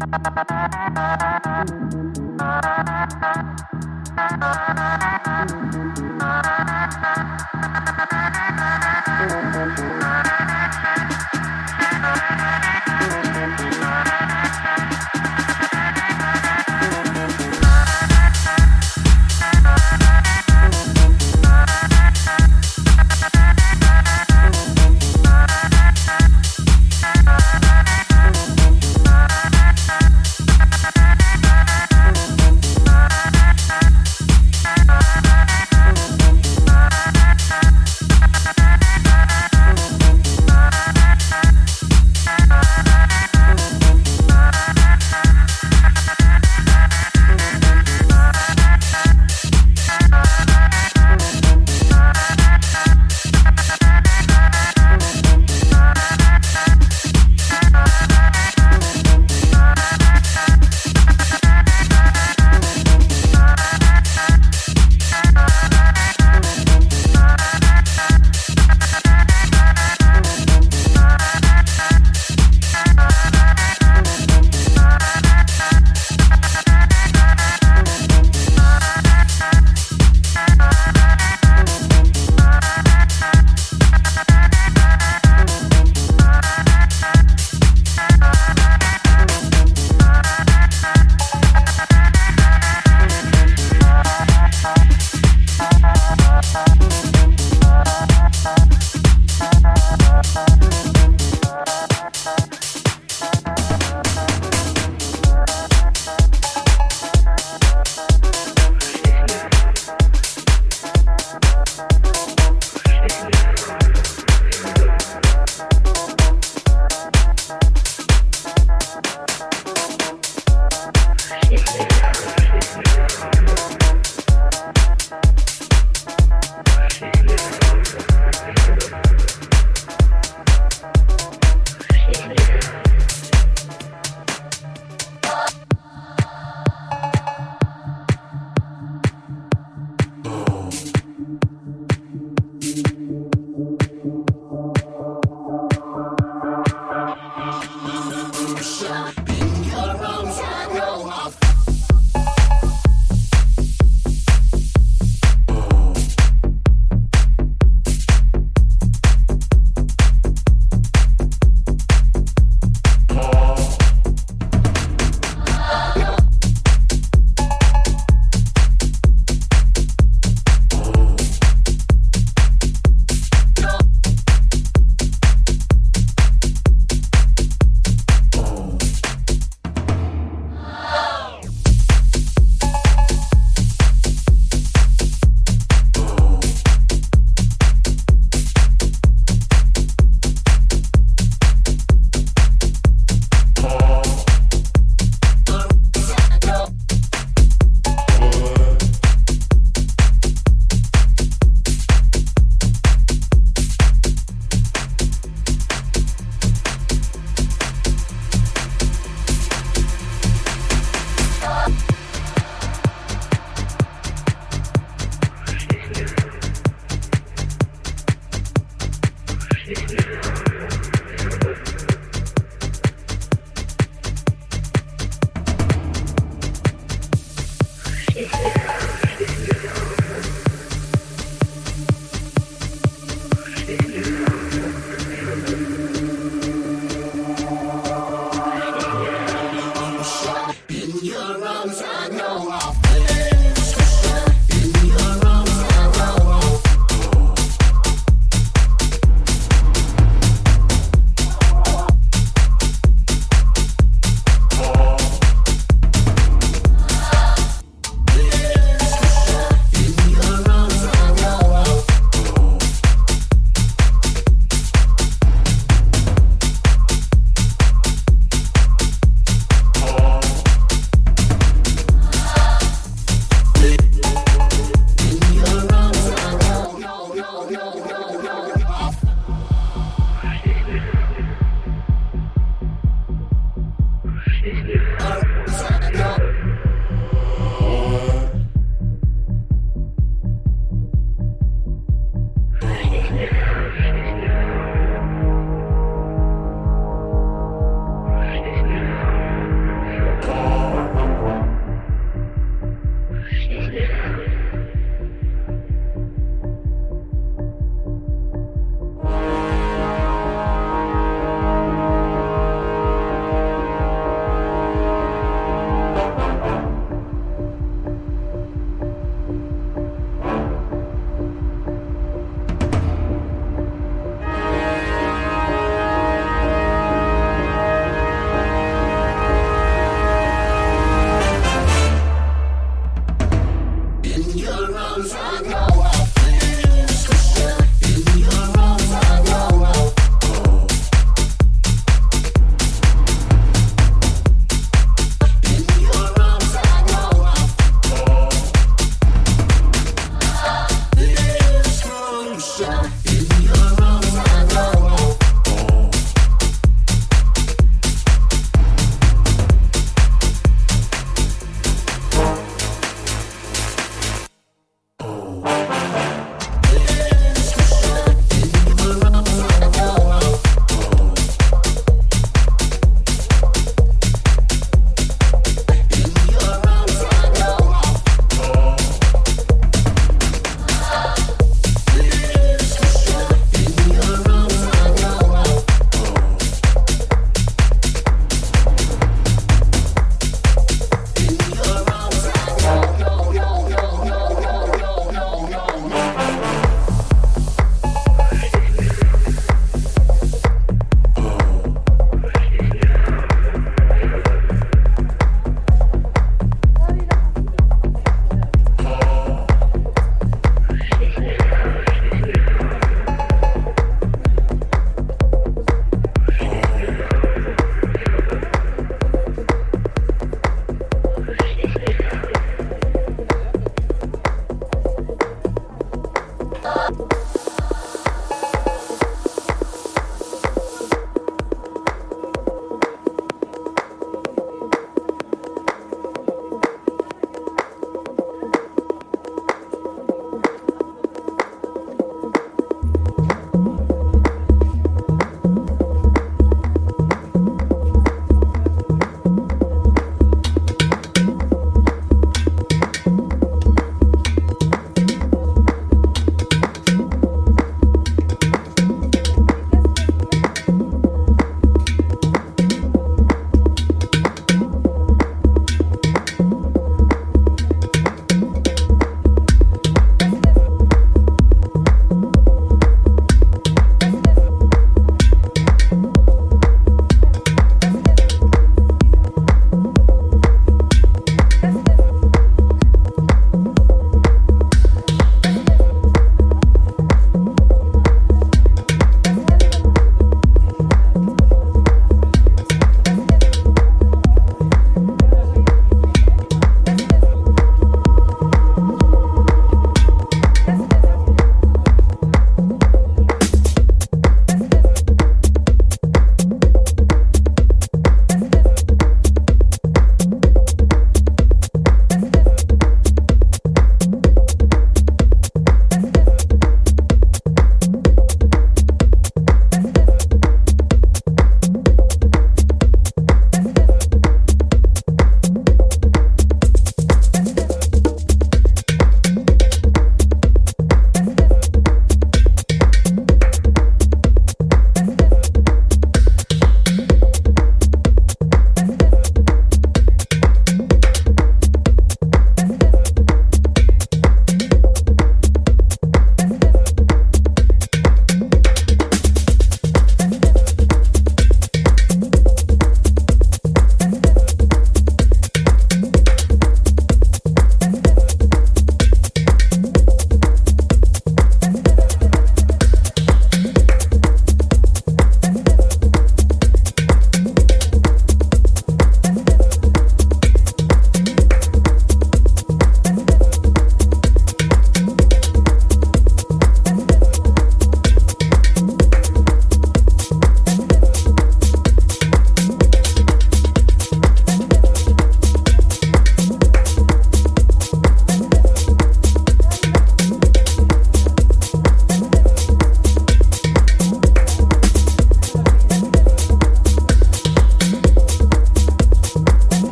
Yeah.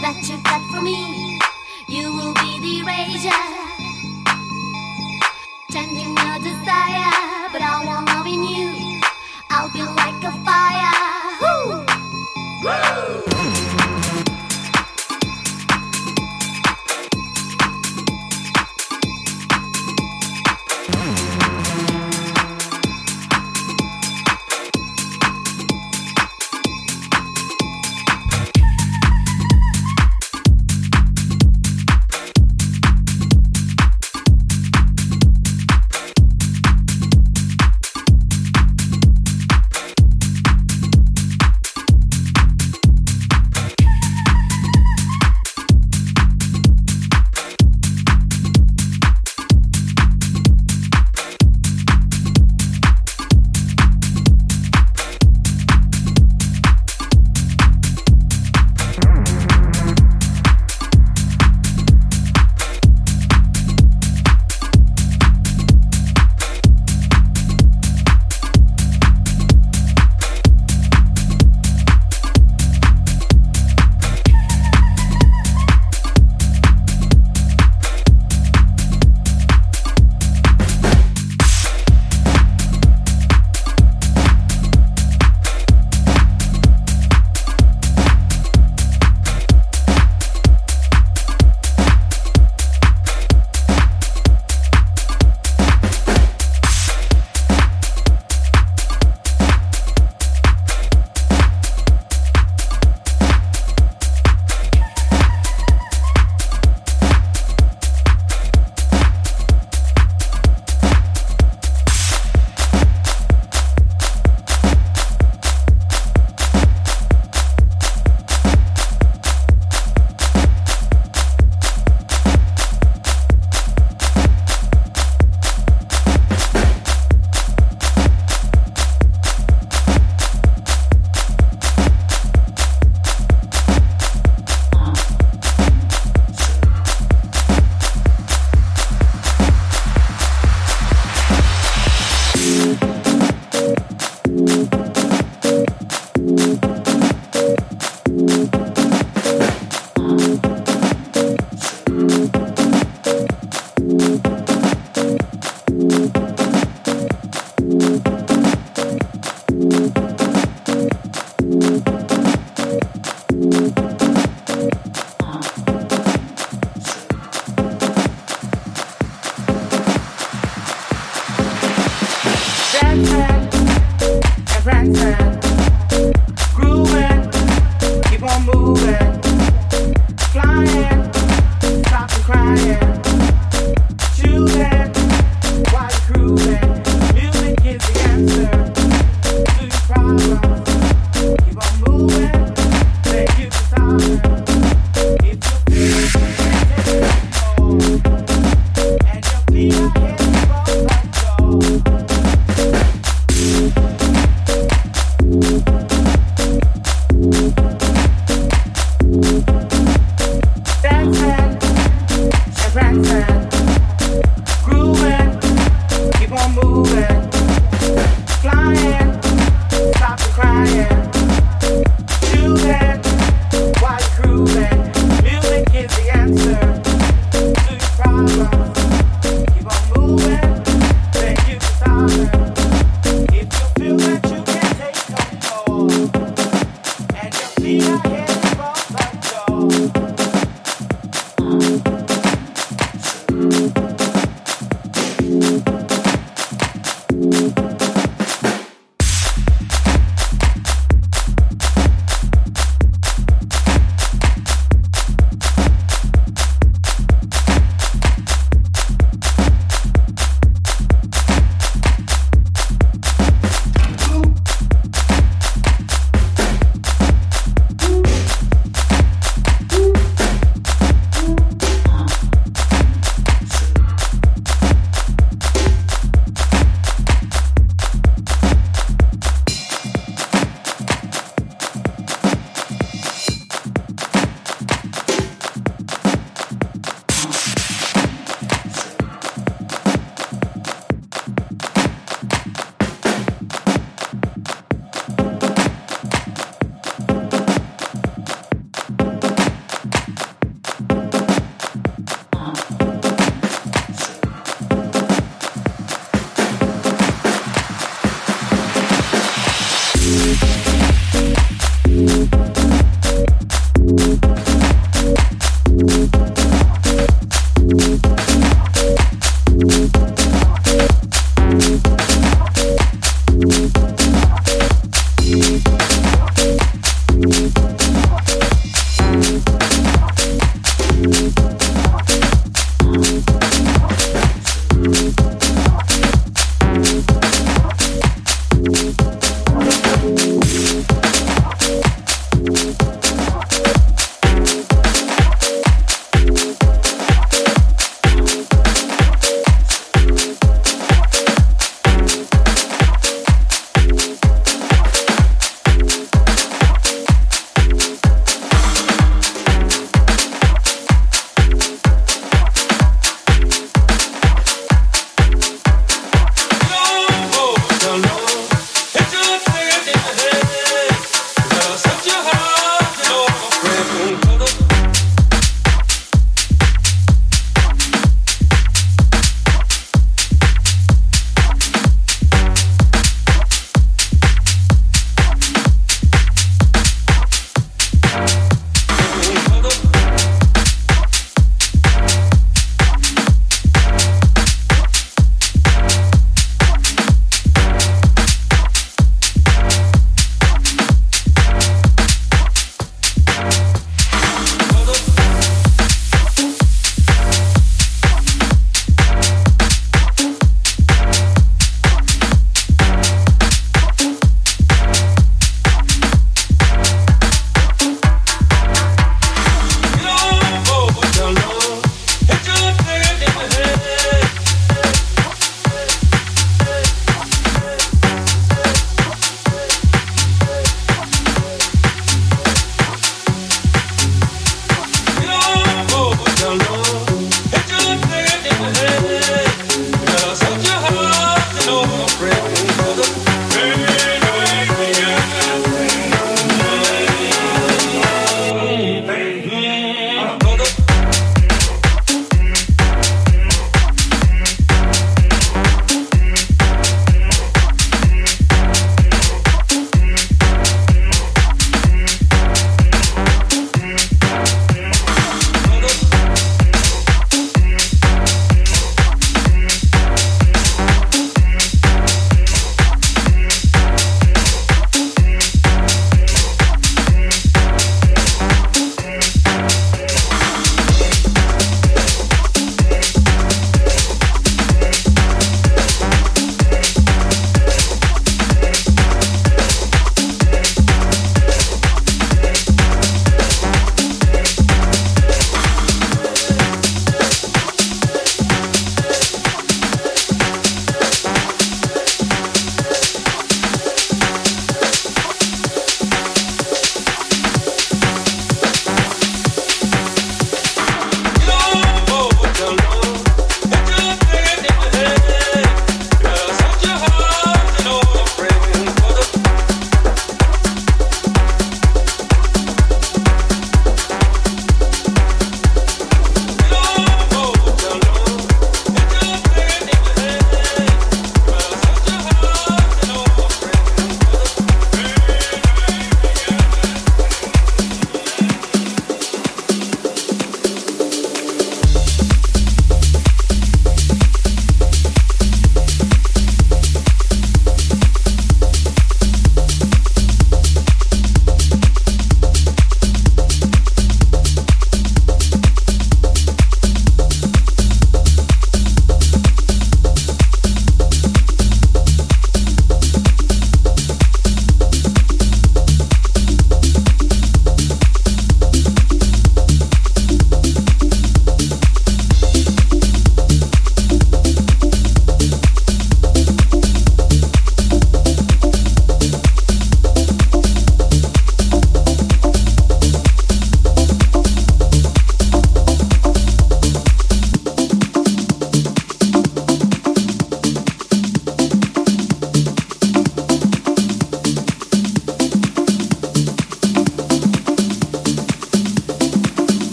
that you've got for me. You will be the razor.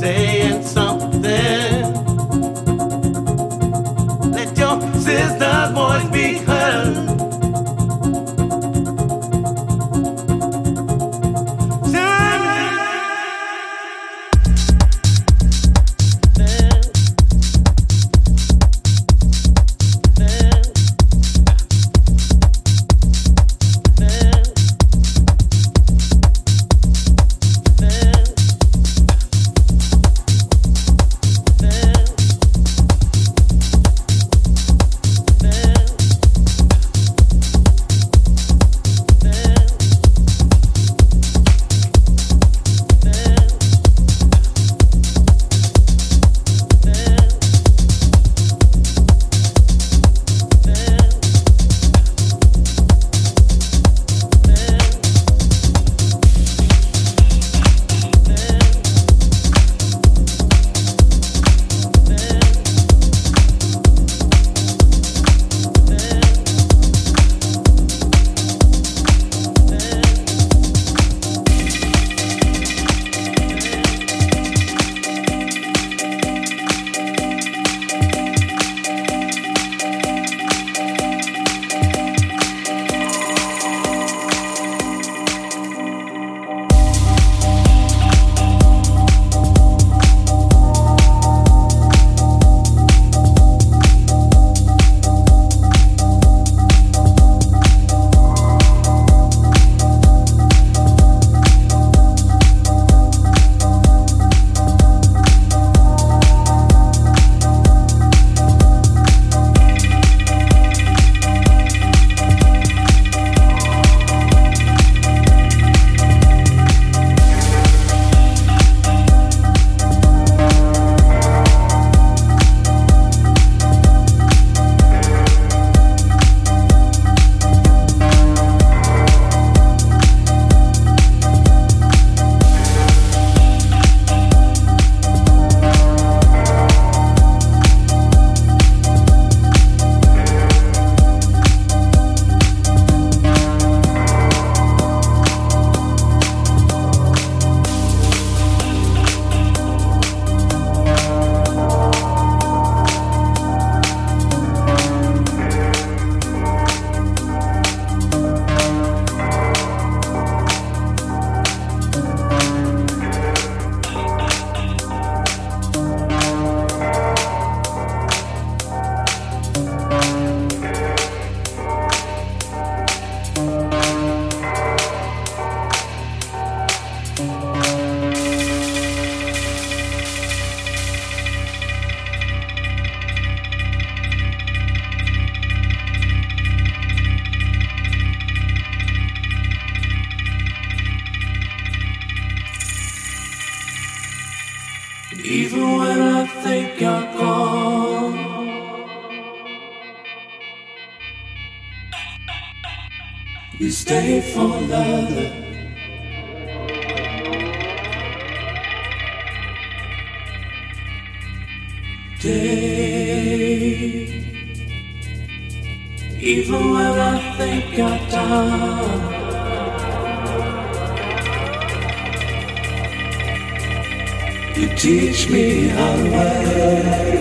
say stay for another. Day. Even when I think I'm done, you teach me how well.